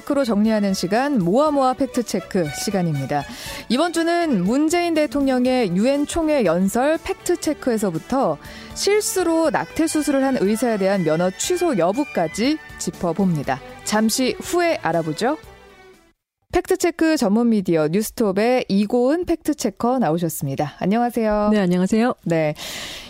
팩트체크로 정리하는 시간 모아모아 팩트체크 시간입니다. 이번 주는 문재인 대통령의 유엔 총회 연설 팩트체크에서부터 실수로 낙태 수술을 한 의사에 대한 면허 취소 여부까지 짚어봅니다. 잠시 후에 알아보죠. 팩트체크 전문 미디어 뉴스톱의 이고은 팩트체커 나오셨습니다. 안녕하세요. 네, 안녕하세요. 네.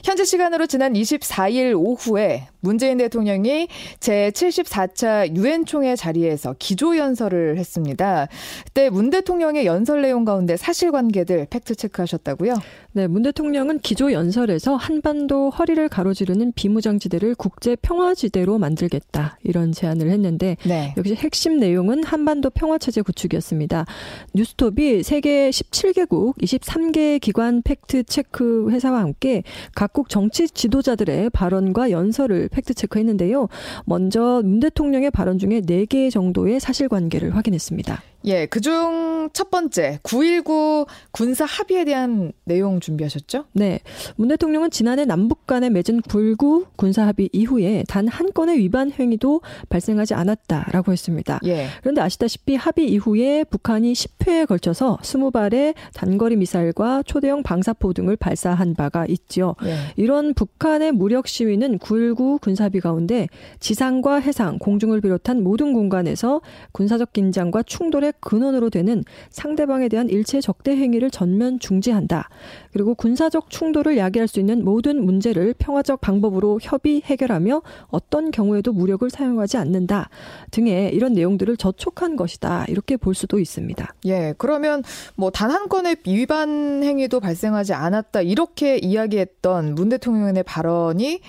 현재 시간으로 지난 24일 오후에 문재인 대통령이 제74차 유엔 총회 자리에서 기조 연설을 했습니다. 그때 문 대통령의 연설 내용 가운데 사실관계들 팩트 체크하셨다고요? 네, 문 대통령은 기조 연설에서 한반도 허리를 가로지르는 비무장지대를 국제 평화지대로 만들겠다 이런 제안을 했는데 네. 역시 핵심 내용은 한반도 평화 체제 구축 이었습니다. 뉴스톱이 세계 17개국 23개 기관 팩트 체크 회사와 함께 각국 정치 지도자들의 발언과 연설을 팩트 체크했는데요. 먼저 문 대통령의 발언 중에 4개 정도의 사실관계를 확인했습니다. 예, 그중 첫 번째 9.19 군사 합의에 대한 내용 준비하셨죠? 네. 문 대통령은 지난해 남북 간에 맺은 9.19 군사 합의 이후에 단 한 건의 위반 행위도 발생하지 않았다라고 했습니다. 예. 그런데 아시다시피 합의 이후에 북한이 10회에 걸쳐서 20발의 단거리 미사일과 초대형 방사포 등을 발사한 바가 있죠. 예. 이런 북한의 무력 시위는 9.19 군사 합의 가운데 지상과 해상, 공중을 비롯한 모든 공간에서 군사적 긴장과 충돌에 근원으로 되는 상대방에 대한 일체 적대 행위를 전면 중지한다. 그리고 군사적 충돌을 야기할 수 있는 모든 문제를 평화적 방법으로 협의 해결하며 어떤 경우에도 무력을 사용하지 않는다. 등의 이런 내용들을 저촉한 것이다. 이렇게 볼 수도 있습니다. 예. 그러면 뭐 단 한 건의 위반 행위도 발생하지 않았다. 이렇게 이야기했던 문 대통령의 발언이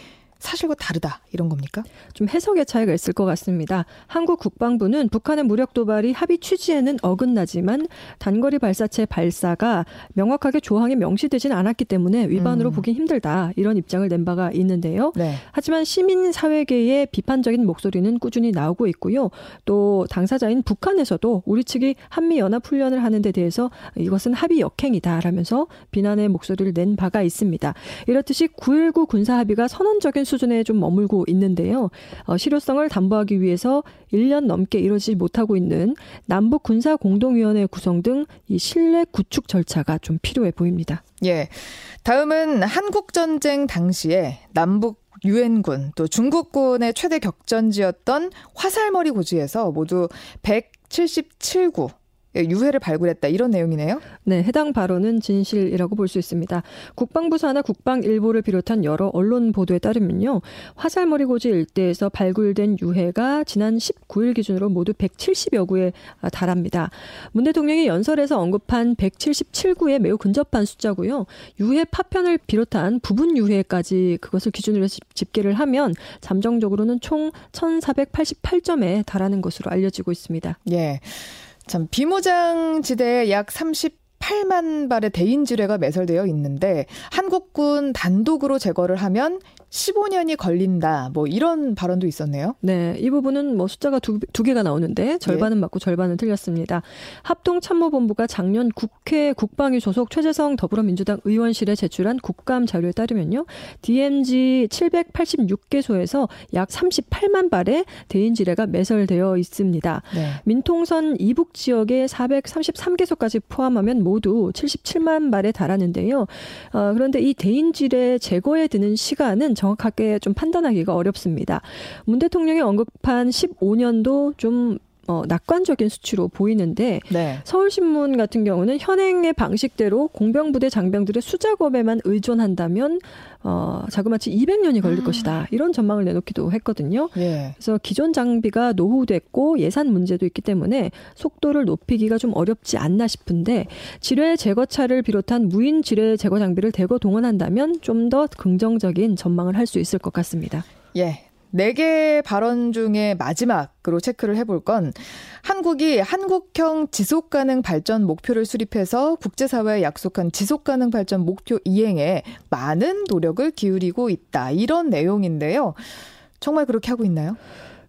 사실과 다르다 이런 겁니까? 좀 해석의 차이가 있을 것 같습니다. 한국 국방부는 북한의 무력 도발이 합의 취지에는 어긋나지만 단거리 발사체 발사가 명확하게 조항에 명시되지는 않았기 때문에 위반으로 음. 보기 힘들다 이런 입장을 낸 바가 있는데요. 네. 하지만 시민 사회계의 비판적인 목소리는 꾸준히 나오고 있고요. 또 당사자인 북한에서도 우리 측이 한미 연합 훈련을 하는 데 대해서 이것은 합의 역행이다라면서 비난의 목소리를 낸 바가 있습니다. 이렇듯이 9.19 군사 합의가 선언적인 수준에 좀 머물고 있는데요. 어, 실효성을 담보하기 위해서 1년 넘게 이루어지지 못하고 있는 남북 군사 공동위원회 구성 등 이 신뢰 구축 절차가 좀 필요해 보입니다. 예. 다음은 한국 전쟁 당시에 남북 유엔군 또 중국군의 최대 격전지였던 화살머리 고지에서 모두 177구 예, 유해를 발굴했다 이런 내용이네요. 네, 해당 발언은 진실이라고 볼 수 있습니다. 국방부 산하 국방일보를 비롯한 여러 언론 보도에 따르면요. 화살머리 고지 일대에서 발굴된 유해가 지난 19일 기준으로 모두 170여 구에 달합니다. 문 대통령이 연설에서 언급한 177구에 매우 근접한 숫자고요. 유해 파편을 비롯한 부분 유해까지 그것을 기준으로 집계를 하면 잠정적으로는 총 1488점에 달하는 것으로 알려지고 있습니다. 예. 참 비무장 지대에 약 38만 발의 대인 지뢰가 매설되어 있는데 한국군 단독으로 제거를 하면 15년이 걸린다. 뭐 이런 발언도 있었네요. 네, 이 부분은 뭐 숫자가 두, 두 개가 나오는데 절반은 예. 맞고 절반은 틀렸습니다. 합동참모본부가 작년 국회 국방위 소속 최재성 더불어민주당 의원실에 제출한 국감 자료에 따르면요. DMZ 786개소에서 약 38만 발의 대인지뢰가 매설되어 있습니다. 네. 민통선 이북 지역의 433개소까지 포함하면 모두 77만 발에 달하는데요. 어, 그런데 이 대인지뢰 제거에 드는 시간은 정확하게 좀 판단하기가 어렵습니다. 문 대통령이 언급한 15년도 좀 어, 낙관적인 수치로 보이는데 네. 서울신문 같은 경우는 현행의 방식대로 공병부대 장병들의 수작업에만 의존한다면 어, 자그마치 200년이 걸릴 음. 것이다 이런 전망을 내놓기도 했거든요. 예. 그래서 기존 장비가 노후됐고 예산 문제도 있기 때문에 속도를 높이기가 좀 어렵지 않나 싶은데 지뢰 제거차를 비롯한 무인 지뢰 제거 장비를 대거 동원한다면 좀 더 긍정적인 전망을 할 수 있을 것 같습니다. 예, 4개 발언 중에 마지막으로 체크를 해볼 건 한국이 한국형 지속 가능 발전 목표를 수립해서 국제사회에 약속한 지속 가능 발전 목표 이행에 많은 노력을 기울이고 있다. 이런 내용인데요. 정말 그렇게 하고 있나요?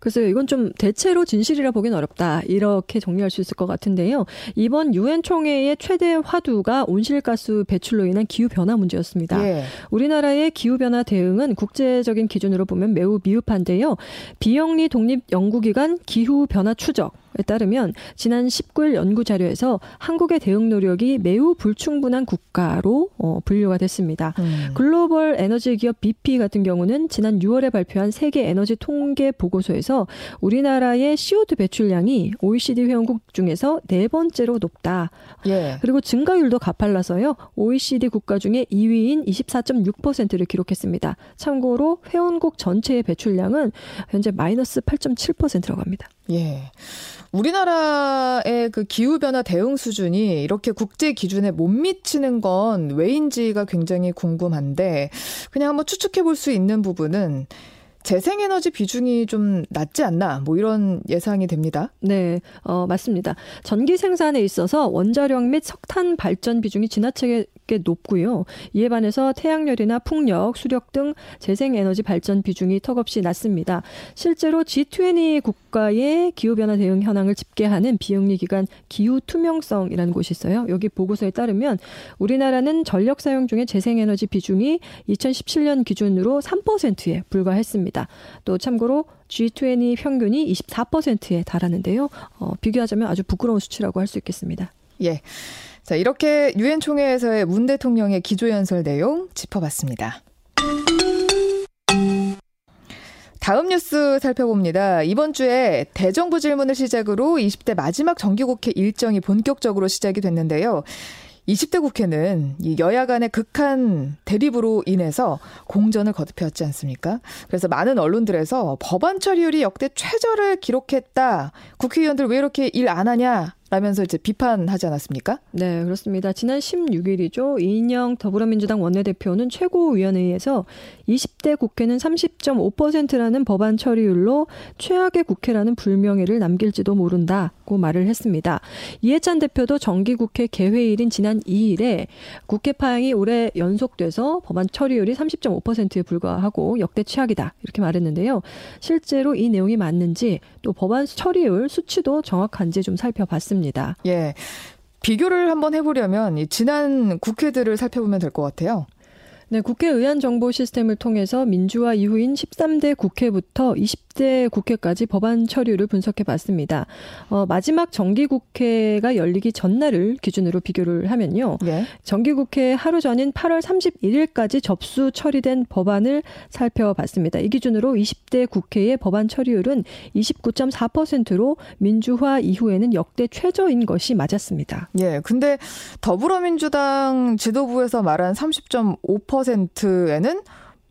글쎄요, 이건 좀 대체로 진실이라 보기는 어렵다. 이렇게 정리할 수 있을 것 같은데요. 이번 유엔 총회의 최대 화두가 온실가스 배출로 인한 기후 변화 문제였습니다. 예. 우리나라의 기후 변화 대응은 국제적인 기준으로 보면 매우 미흡한데요. 비영리 독립 연구기관 기후 변화 추적 따르면 지난 19일 연구 자료에서 한국의 대응 노력이 매우 불충분한 국가로 어, 분류가 됐습니다. 음. 글로벌 에너지 기업 BP 같은 경우는 지난 6월에 발표한 세계 에너지 통계 보고서에서 우리나라의 CO2 배출량이 OECD 회원국 중에서 네 번째로 높다. 예. 그리고 증가율도 가팔라서요. OECD 국가 중에 2위인 24.6%를 기록했습니다. 참고로 회원국 전체의 배출량은 현재 마이너스 8.7%라고 합니다. 예. 우리나라의 그 기후 변화 대응 수준이 이렇게 국제 기준에 못 미치는 건 왜인지가 굉장히 궁금한데, 그냥 한번 추측해 볼 수 있는 부분은 재생에너지 비중이 좀 낮지 않나 뭐 이런 예상이 됩니다. 네, 어, 맞습니다. 전기 생산에 있어서 원자력 및 석탄 발전 비중이 지나치게 높고요. 이에 반해서 태양열이나 풍력, 수력 등 재생에너지 발전 비중이 턱없이 낮습니다. 실제로 G20 국가의 기후변화 대응 현황을 집계하는 비영리 기관 기후 투명성이라는 곳이 있어요. 여기 보고서에 따르면 우리나라는 전력 사용 중에 재생에너지 비중이 2017년 기준으로 3%에 불과했습니다. 있습니다. 또 참고로 G20 평균이 24%에 달하는데요. 어, 비교하자면 아주 부끄러운 수치라고 할 수 있겠습니다. 예. 자, 이렇게 유엔 총회에서의 문 대통령의 기조연설 내용 짚어봤습니다. 다음 뉴스 살펴봅니다. 이번 주에 대정부 질문을 시작으로 20대 마지막 정기국회 일정이 본격적으로 시작이 됐는데요. 20대 국회는 이 여야 간의 극한 대립으로 인해서 공전을 거듭해왔지 않습니까? 그래서 많은 언론들에서 법안 처리율이 역대 최저를 기록했다. 국회의원들 왜 이렇게 일 안 하냐? 라면서 이제 비판하지 않았습니까? 네, 그렇습니다. 지난 16일이죠. 이인영 더불어민주당 원내대표는 최고위원회에서 20대 국회는 30.5%라는 법안 처리율로 최악의 국회라는 불명예를 남길지도 모른다고 말을 했습니다. 이해찬 대표도 정기국회 개회일인 지난 2일에 국회 파행이 올해 연속돼서 법안 처리율이 30.5%에 불과하고 역대 최악이다 이렇게 말했는데요. 실제로 이 내용이 맞는지 또 법안 처리율 수치도 정확한지 좀 살펴봤습니다. 있습니다. 예. 비교를 한번 해보려면 지난 국회들을 살펴보면 될 것 같아요. 네, 국회 의안 정보 시스템을 통해서 민주화 이후인 13대 국회부터 20대 국회까지 법안 처리를 분석해 봤습니다. 어, 마지막 정기국회가 열리기 전날을 기준으로 비교를 하면요. 네. 정기국회 하루 전인 8월 31일까지 접수 처리된 법안을 살펴봤습니다. 이 기준으로 20대 국회의 법안 처리율은 29.4%로 민주화 이후에는 역대 최저인 것이 맞았습니다. 예. 근데 더불어민주당 지도부에서 말한 30.5% 10%에는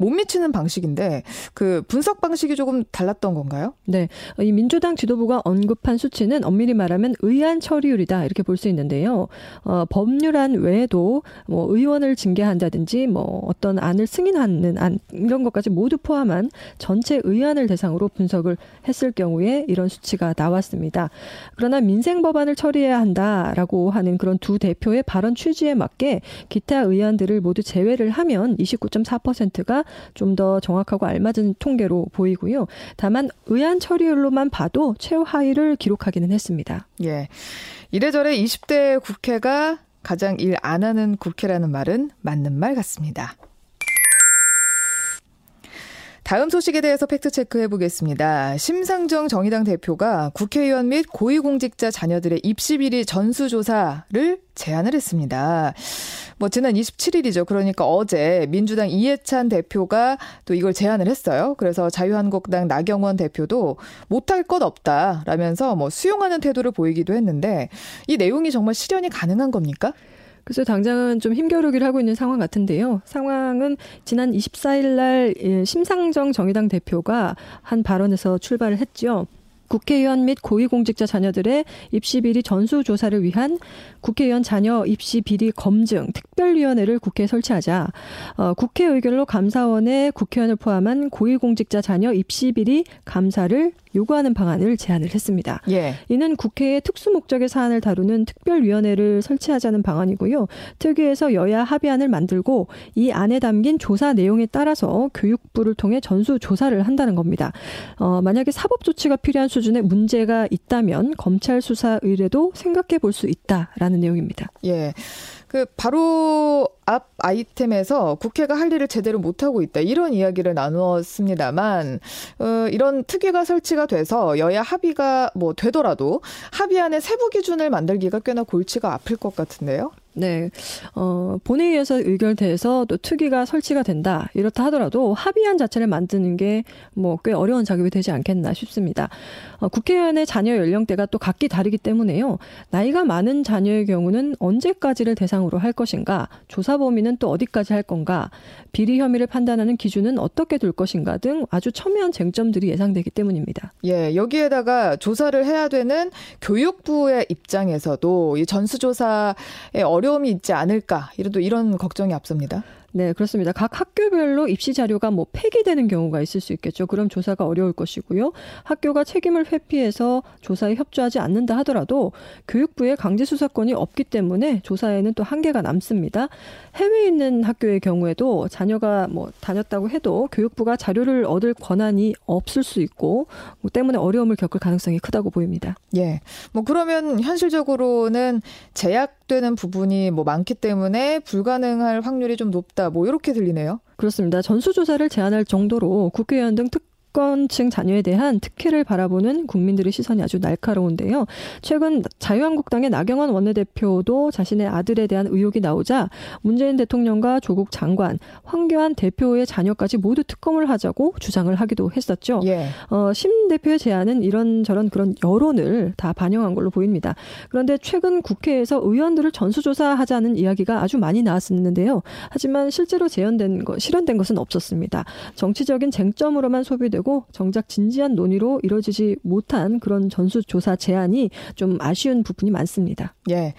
못 미치는 방식인데 그 분석 방식이 조금 달랐던 건가요? 네. 이 민주당 지도부가 언급한 수치는 엄밀히 말하면 의안 처리율이다 이렇게 볼 수 있는데요. 어, 법률안 외에도 뭐 의원을 징계한다든지 뭐 어떤 안을 승인하는 안 이런 것까지 모두 포함한 전체 의안을 대상으로 분석을 했을 경우에 이런 수치가 나왔습니다. 그러나 민생 법안을 처리해야 한다라고 하는 그런 두 대표의 발언 취지에 맞게 기타 의안들을 모두 제외를 하면 29.4%가 좀 더 정확하고 알맞은 통계로 보이고요. 다만 의안 처리율로만 봐도 최하위를 기록하기는 했습니다. 예. 이래저래 20대 국회가 가장 일 안 하는 국회라는 말은 맞는 말 같습니다. 다음 소식에 대해서 팩트체크 해보겠습니다. 심상정 정의당 대표가 국회의원 및 고위공직자 자녀들의 입시 비리 전수조사를 제안을 했습니다. 뭐 지난 27일이죠. 그러니까 어제 민주당 이해찬 대표가 또 이걸 제안을 했어요. 그래서 자유한국당 나경원 대표도 못할 것 없다라면서 뭐 수용하는 태도를 보이기도 했는데 이 내용이 정말 실현이 가능한 겁니까? 그래서 당장은 좀 힘겨루기를 하고 있는 상황 같은데요. 상황은 지난 24일 날 예, 심상정 정의당 대표가 한 발언에서 출발을 했죠. 국회의원 및 고위공직자 자녀들의 입시 비리 전수 조사를 위한 국회의원 자녀 입시 비리 검증 특별위원회를 국회에 설치하자 어, 국회 의결로 감사원에 국회의원을 포함한 고위공직자 자녀 입시 비리 감사를 요구하는 방안을 제안을 했습니다. 예. 이는 국회의 특수 목적의 사안을 다루는 특별위원회를 설치하자는 방안이고요. 특위에서 여야 합의안을 만들고 이 안에 담긴 조사 내용에 따라서 교육부를 통해 전수 조사를 한다는 겁니다. 어, 만약에 사법 조치가 필요한 수준의 문제가 있다면 검찰 수사 의뢰도 생각해 볼 수 있다라는 내용입니다. 예. 그 바로 앞 아이템에서 국회가 할 일을 제대로 못하고 있다 이런 이야기를 나누었습니다만 어, 이런 특위가 설치가 돼서 여야 합의가 뭐 되더라도 합의안의 세부 기준을 만들기가 꽤나 골치가 아플 것 같은데요. 네. 어, 본회의에서 의결돼서 또 특위가 설치가 된다. 이렇다 하더라도 합의안 자체를 만드는 게 뭐 꽤 어려운 작업이 되지 않겠나 싶습니다. 어, 국회의원의 자녀 연령대가 또 각기 다르기 때문에요. 나이가 많은 자녀의 경우는 언제까지를 대상으로 할 것인가, 조사 범위는 또 어디까지 할 건가, 비리 혐의를 판단하는 기준은 어떻게 둘 것인가 등 아주 첨예한 쟁점들이 예상되기 때문입니다. 예, 여기에다가 조사를 해야 되는 교육부의 입장에서도 이 전수조사에 어 려움이 있지 않을까, 이런 이런 걱정이 앞섭니다. 네, 그렇습니다. 각 학교별로 입시 자료가 뭐 폐기되는 경우가 있을 수 있겠죠. 그럼 조사가 어려울 것이고요. 학교가 책임을 회피해서 조사에 협조하지 않는다 하더라도 교육부의 강제 수사권이 없기 때문에 조사에는 또 한계가 남습니다. 해외에 있는 학교의 경우에도 자녀가 뭐 다녔다고 해도 교육부가 자료를 얻을 권한이 없을 수 있고 뭐 때문에 어려움을 겪을 가능성이 크다고 보입니다. 예. 뭐 그러면 현실적으로는 제약되는 부분이 뭐 많기 때문에 불가능할 확률이 좀 높다. 있다. 뭐 이렇게 들리네요. 그렇습니다. 전수조사를 제한할 정도로 국회의원 등 특, 특권층 자녀에 대한 특혜를 바라보는 국민들의 시선이 아주 날카로운데요. 최근 자유한국당의 나경원 원내대표도 자신의 아들에 대한 의혹이 나오자 문재인 대통령과 조국 장관, 황교안 대표의 자녀까지 모두 특검을 하자고 주장을 하기도 했었죠. 예. 어, 심 대표의 제안은 이런저런 그런 여론을 다 반영한 걸로 보입니다. 그런데 최근 국회에서 의원들을 전수조사하자는 이야기가 아주 많이 나왔었는데요. 하지만 실제로 재현된 것, 실현된 것은 없었습니다. 정치적인 쟁점으로만 소비되고 되고 정작 진지한 논의로 이루어지지 못한 그런 전수조사 제안이 좀 아쉬운 부분이 많습니다. 예.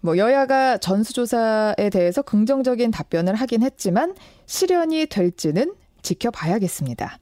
뭐 여야가 전수조사에 대해서 긍정적인 답변을 하긴 했지만 실현이 될지는 지켜봐야겠습니다.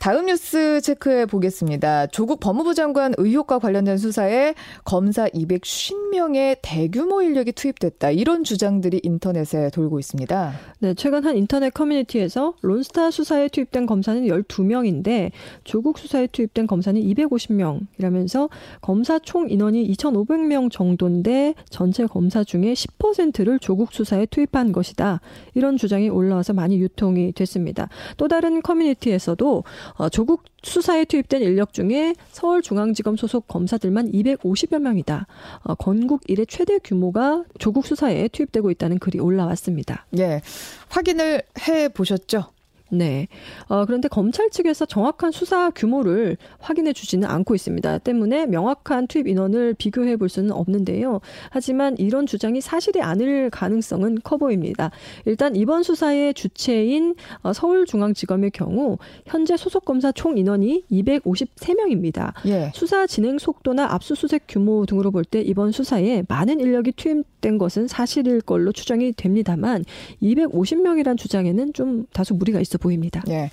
다음 뉴스 체크해 보겠습니다. 조국 법무부 장관 의혹과 관련된 수사에 검사 250명의 대규모 인력이 투입됐다. 이런 주장들이 인터넷에 돌고 있습니다. 네, 최근 한 인터넷 커뮤니티에서 론스타 수사에 투입된 검사는 12명인데 조국 수사에 투입된 검사는 250명이라면서 검사 총 인원이 2,500명 정도인데 전체 검사 중에 10%를 조국 수사에 투입한 것이다. 이런 주장이 올라와서 많이 유통이 됐습니다. 또 다른 커뮤니티에서도 어, 조국 수사에 투입된 인력 중에 서울중앙지검 소속 검사들만 250여 명이다. 어, 건국 이래 최대 규모가 조국 수사에 투입되고 있다는 글이 올라왔습니다. 예. 확인을 해 보셨죠? 네. 어, 그런데 검찰 측에서 정확한 수사 규모를 확인해 주지는 않고 있습니다. 때문에 명확한 투입 인원을 비교해 볼 수는 없는데요. 하지만 이런 주장이 사실이 아닐 가능성은 커 보입니다. 일단 이번 수사의 주체인 어, 서울중앙지검의 경우 현재 소속 검사 총 인원이 253명입니다. 예. 수사 진행 속도나 압수수색 규모 등으로 볼 때 이번 수사에 많은 인력이 투입된 것은 사실일 걸로 추정이 됩니다만 250명이란 주장에는 좀 다소 무리가 있어 보입니다. 예.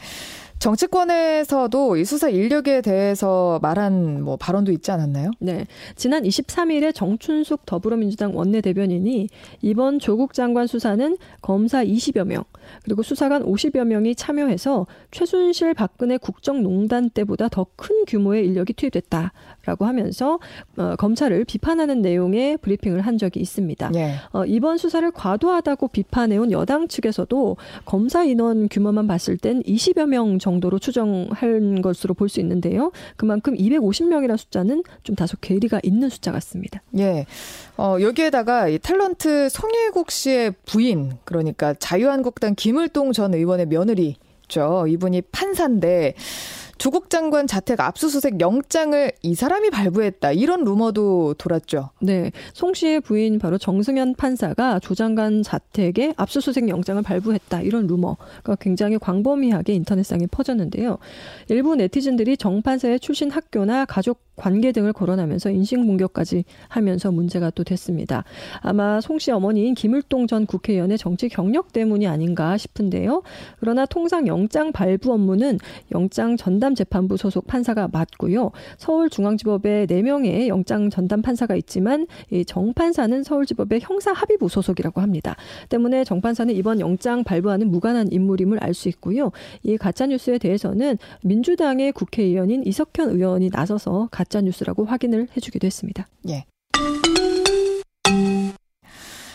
정치권에서도 이 수사 인력에 대해서 말한 뭐 발언도 있지 않았나요? 네. 지난 23일에 정춘숙 더불어민주당 원내대변인이 이번 조국 장관 수사는 검사 20여 명, 그리고 수사관 50여 명이 참여해서 최순실 박근혜 국정농단 때보다 더 큰 규모의 인력이 투입됐다라고 하면서 어, 검찰을 비판하는 내용의 브리핑을 한 적이 있습니다. 네. 어, 이번 수사를 과도하다고 비판해온 여당 측에서도 검사 인원 규모만 봤을 땐 20여 명 정도 로 추정한 것으로 볼 수 있는데요. 그만큼 250명이라는 숫자는 좀 다소 괴리가 있는 숫자 같습니다. 예. 어, 여기에다가 이 탤런트 송일국 씨의 부인, 그러니까 자유한국당 김을동 전 의원의 며느리 죠. 이분이 판사인데 조국 장관 자택 압수수색 영장을 이 사람이 발부했다. 이런 루머도 돌았죠. 네. 송 씨의 부인 바로 정승현 판사가 조 장관 자택에 압수수색 영장을 발부했다. 이런 루머가 굉장히 광범위하게 인터넷상에 퍼졌는데요. 일부 네티즌들이 정 판사의 출신 학교나 가족 관계 등을 거론하면서 인신공격까지 하면서 문제가 또 됐습니다. 아마 송 씨 어머니인 김을동 전 국회의원의 정치 경력 때문이 아닌가 싶은데요. 그러나 통상 영장 발부 업무는 영장 전담 재판부 소속 판사가 맡고요. 서울중앙지법에 4명의 영장 전담 판사가 있지만 정 판사는 서울지법의 형사합의부 소속이라고 합니다. 때문에 정 판사는 이번 영장 발부하는 무관한 인물임을 알 수 있고요. 이 가짜뉴스에 대해서는 민주당의 국회의원인 이석현 의원이 나서서 가짜 뉴스라고 확인을 해주기도 했습니다. 예.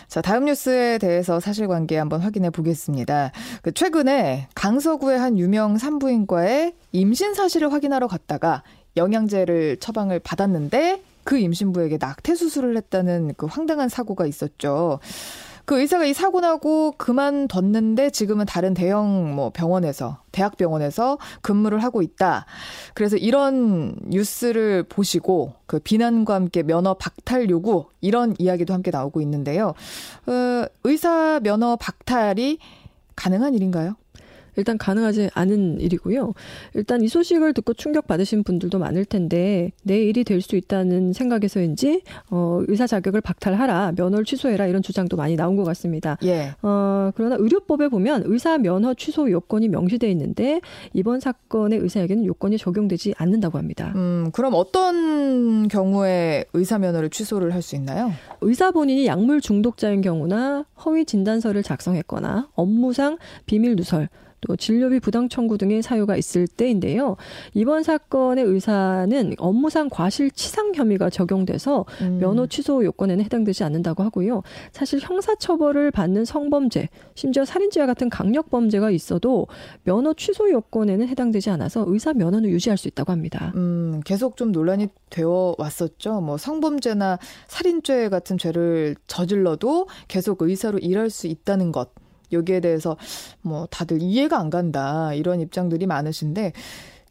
자, 다음 뉴스에 대해서 사실관계 한번 확인해 보겠습니다. 그 최근에 강서구의 한 유명 산부인과에 임신 사실을 확인하러 갔다가 영양제를 처방을 받았는데 그 임신부에게 낙태 수술을 했다는 그 황당한 사고가 있었죠. 그 의사가 이 사고 나고 그만뒀는데 지금은 다른 대형 뭐 병원에서 대학병원에서 근무를 하고 있다. 그래서 이런 뉴스를 보시고 그 비난과 함께 면허 박탈 요구 이런 이야기도 함께 나오고 있는데요. 어, 의사 면허 박탈이 가능한 일인가요? 일단 가능하지 않은 일이고요. 일단 이 소식을 듣고 충격받으신 분들도 많을 텐데 내 일이 될 수 있다는 생각에서인지 어, 의사 자격을 박탈하라, 면허를 취소해라 이런 주장도 많이 나온 것 같습니다. 예. 어, 그러나 의료법에 보면 의사 면허 취소 요건이 명시돼 있는데 이번 사건의 의사에게는 요건이 적용되지 않는다고 합니다. 음, 그럼 어떤 경우에 의사 면허를 취소를 할 수 있나요? 의사 본인이 약물 중독자인 경우나 허위 진단서를 작성했거나 업무상 비밀 누설 또 진료비 부당 청구 등의 사유가 있을 때인데요. 이번 사건의 의사는 업무상 과실치상 혐의가 적용돼서 음. 면허 취소 요건에는 해당되지 않는다고 하고요. 사실 형사처벌을 받는 성범죄, 심지어 살인죄와 같은 강력 범죄가 있어도 면허 취소 요건에는 해당되지 않아서 의사 면허는 유지할 수 있다고 합니다. 음, 계속 좀 논란이 되어 왔었죠. 뭐 성범죄나 살인죄 같은 죄를 저질러도 계속 의사로 일할 수 있다는 것. 여기에 대해서 뭐 다들 이해가 안 간다 이런 입장들이 많으신데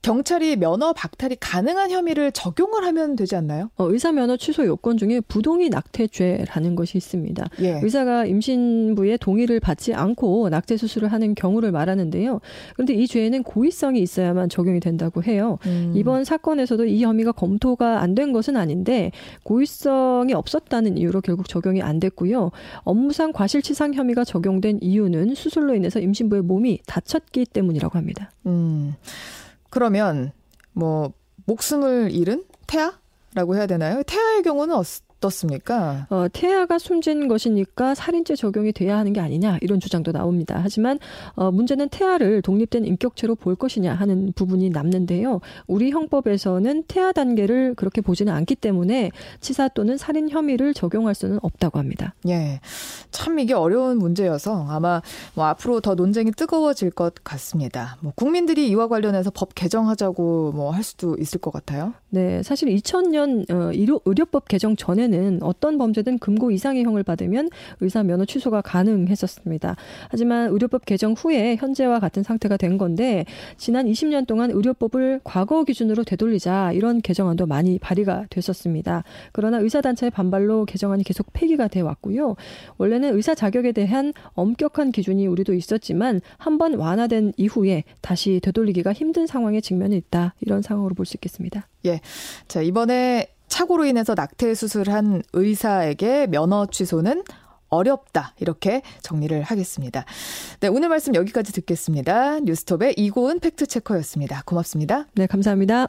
경찰이 면허 박탈이 가능한 혐의를 적용을 하면 되지 않나요? 어, 의사 면허 취소 요건 중에 부동의 낙태죄라는 것이 있습니다. 예. 의사가 임신부의 동의를 받지 않고 낙태 수술을 하는 경우를 말하는데요. 그런데 이 죄에는 고의성이 있어야만 적용이 된다고 해요. 음. 이번 사건에서도 이 혐의가 검토가 안 된 것은 아닌데 고의성이 없었다는 이유로 결국 적용이 안 됐고요. 업무상 과실치상 혐의가 적용된 이유는 수술로 인해서 임신부의 몸이 다쳤기 때문이라고 합니다. 음. 그러면 뭐 목숨을 잃은 태아라고 해야 되나요? 태아의 경우는 어떻습니까? 어, 태아가 숨진 것이니까 살인죄 적용이 돼야 하는 게 아니냐 이런 주장도 나옵니다. 하지만 어, 문제는 태아를 독립된 인격체로 볼 것이냐 하는 부분이 남는데요. 우리 형법에서는 태아 단계를 그렇게 보지는 않기 때문에 치사 또는 살인 혐의를 적용할 수는 없다고 합니다. 예, 참 이게 어려운 문제여서 아마 뭐 앞으로 더 논쟁이 뜨거워질 것 같습니다. 뭐 국민들이 이와 관련해서 법 개정하자고 뭐 할 수도 있을 것 같아요. 네, 사실 2000년 어, 의료, 의료법 개정 전에는 경우에는 어떤 범죄든 금고 이상의 형을 받으면 의사 면허 취소가 가능했었습니다. 하지만 의료법 개정 후에 현재와 같은 상태가 된 건데 지난 20년 동안 의료법을 과거 기준으로 되돌리자 이런 개정안도 많이 발의가 됐었습니다. 그러나 의사단체의 반발로 개정안이 계속 폐기가 돼 왔고요. 원래는 의사 자격에 대한 엄격한 기준이 우리도 있었지만 한 번 완화된 이후에 다시 되돌리기가 힘든 상황에 직면해 있다. 이런 상황으로 볼 수 있겠습니다. 예. 자, 이번에 착오로 인해서 낙태 수술한 의사에게 면허 취소는 어렵다. 이렇게 정리를 하겠습니다. 네, 오늘 말씀 여기까지 듣겠습니다. 뉴스톱의 이고은 팩트체커였습니다. 고맙습니다. 네, 감사합니다.